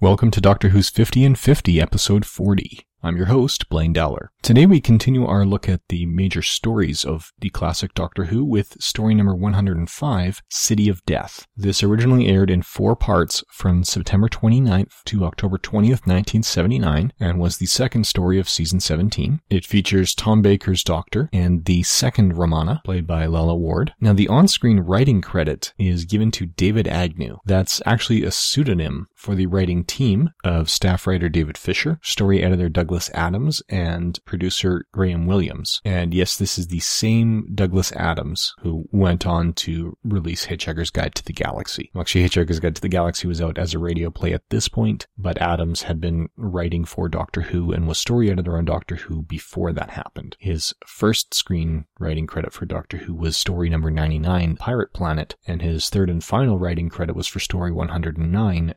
Welcome to Doctor Who's 50 and 50, episode 40. I'm your host, Blaine Dowler. Today we continue our look at the major stories of the classic Doctor Who with story number 105, City of Death. This originally aired in four parts from September 29th to October 20th, 1979, and was the second story of season 17. It features Tom Baker's Doctor and the second Romana, played by Lalla Ward. Now the on-screen writing credit is given to David Agnew. That's actually a pseudonym for the writing team of staff writer David Fisher, story editor Douglas Adams and producer Graham Williams. And yes, this is the same Douglas Adams who went on to release Hitchhiker's Guide to the Galaxy. Actually, Hitchhiker's Guide to the Galaxy was out as a radio play at this point, but Adams had been writing for Doctor Who and was story editor on Doctor Who before that happened. His first screen writing credit for Doctor Who was story number 99, Pirate Planet, and his third and final writing credit was for story 109,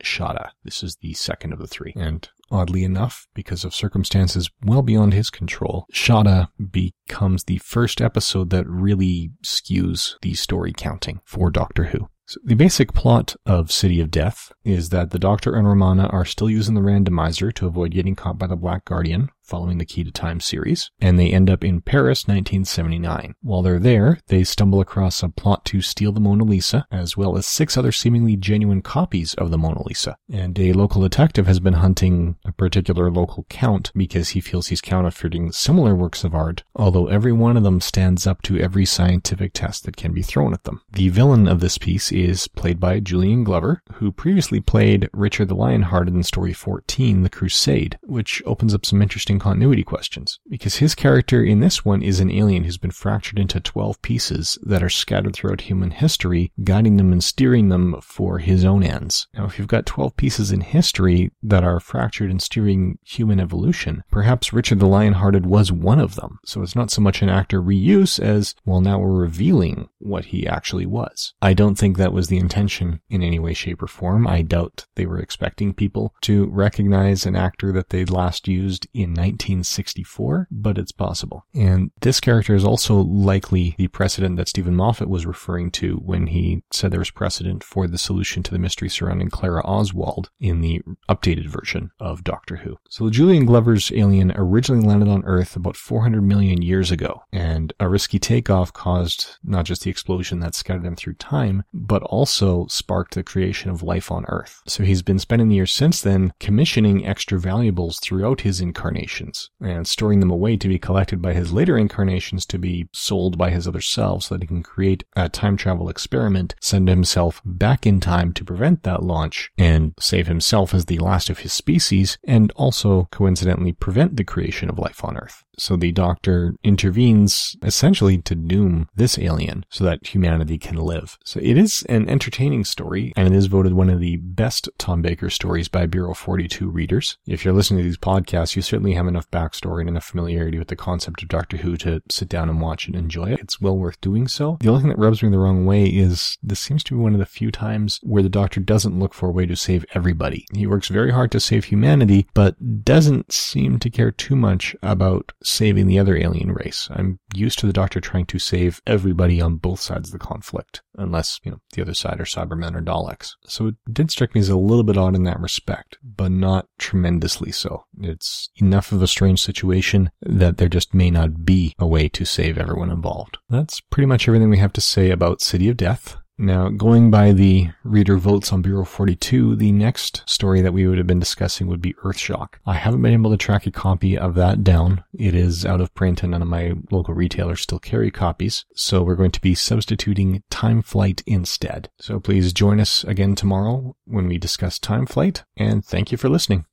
This is the second of the three. And oddly enough, because of circumstances well beyond his control, Shada becomes the first episode that really skews the story counting for Doctor Who. So the basic plot of City of Death is that the Doctor and Romana are still using the randomizer to avoid getting caught by the Black Guardian, following the Key to Time series, and they end up in Paris 1979. While they're there, they stumble across a plot to steal the Mona Lisa, as well as six other seemingly genuine copies of the Mona Lisa. And a local detective has been hunting a particular local count because he feels he's counterfeiting similar works of art, although every one of them stands up to every scientific test that can be thrown at them. The villain of this piece is played by Julian Glover, who previously played Richard the Lionhearted in story 14, The Crusade, which opens up some interesting continuity questions, because his character in this one is an alien who's been fractured into 12 pieces that are scattered throughout human history, guiding them and steering them for his own ends. Now, if you've got 12 pieces in history that are fractured and steering human evolution, perhaps Richard the Lionhearted was one of them. So it's not so much an actor reuse as, well, now we're revealing what he actually was. I don't think that was the intention in any way, shape, or form. I doubt they were expecting people to recognize an actor that they'd last used in 1964, but it's possible. And this character is also likely the precedent that Steven Moffat was referring to when he said there was precedent for the solution to the mystery surrounding Clara Oswald in the updated version of Doctor Who. So Julian Glover's alien originally landed on Earth about 400 million years ago, and a risky takeoff caused not just the explosion that scattered them through time, but also sparked the creation of life on Earth. So he's been spending the years since then commissioning extra valuables throughout his incarnation incarnations and storing them away to be collected by his later incarnations to be sold by his other selves so that he can create a time travel experiment, send himself back in time to prevent that launch and save himself as the last of his species and also coincidentally prevent the creation of life on Earth. So the doctor intervenes essentially to doom this alien so that humanity can live. So it is an entertaining story and it is voted one of the best Tom Baker stories by Bureau 42 readers. If you're listening to these podcasts, you certainly have enough backstory and enough familiarity with the concept of Doctor Who to sit down and watch and enjoy it. It's well worth doing so. The only thing that rubs me the wrong way is this seems to be one of the few times where the doctor doesn't look for a way to save everybody. He works very hard to save humanity, but doesn't seem to care too much about saving the other alien race. I'm used to the Doctor trying to save everybody on both sides of the conflict, unless, you know, the other side are Cybermen or Daleks. So it did strike me as a little bit odd in that respect, but not tremendously so. It's enough of a strange situation that there just may not be a way to save everyone involved. That's pretty much everything we have to say about City of Death. Now, going by the reader votes on Bureau 42, the next story that we would have been discussing would be Earthshock. I haven't been able to track a copy of that down. It is out of print and none of my local retailers still carry copies. So we're going to be substituting Time Flight instead. So please join us again tomorrow when we discuss Time Flight and thank you for listening.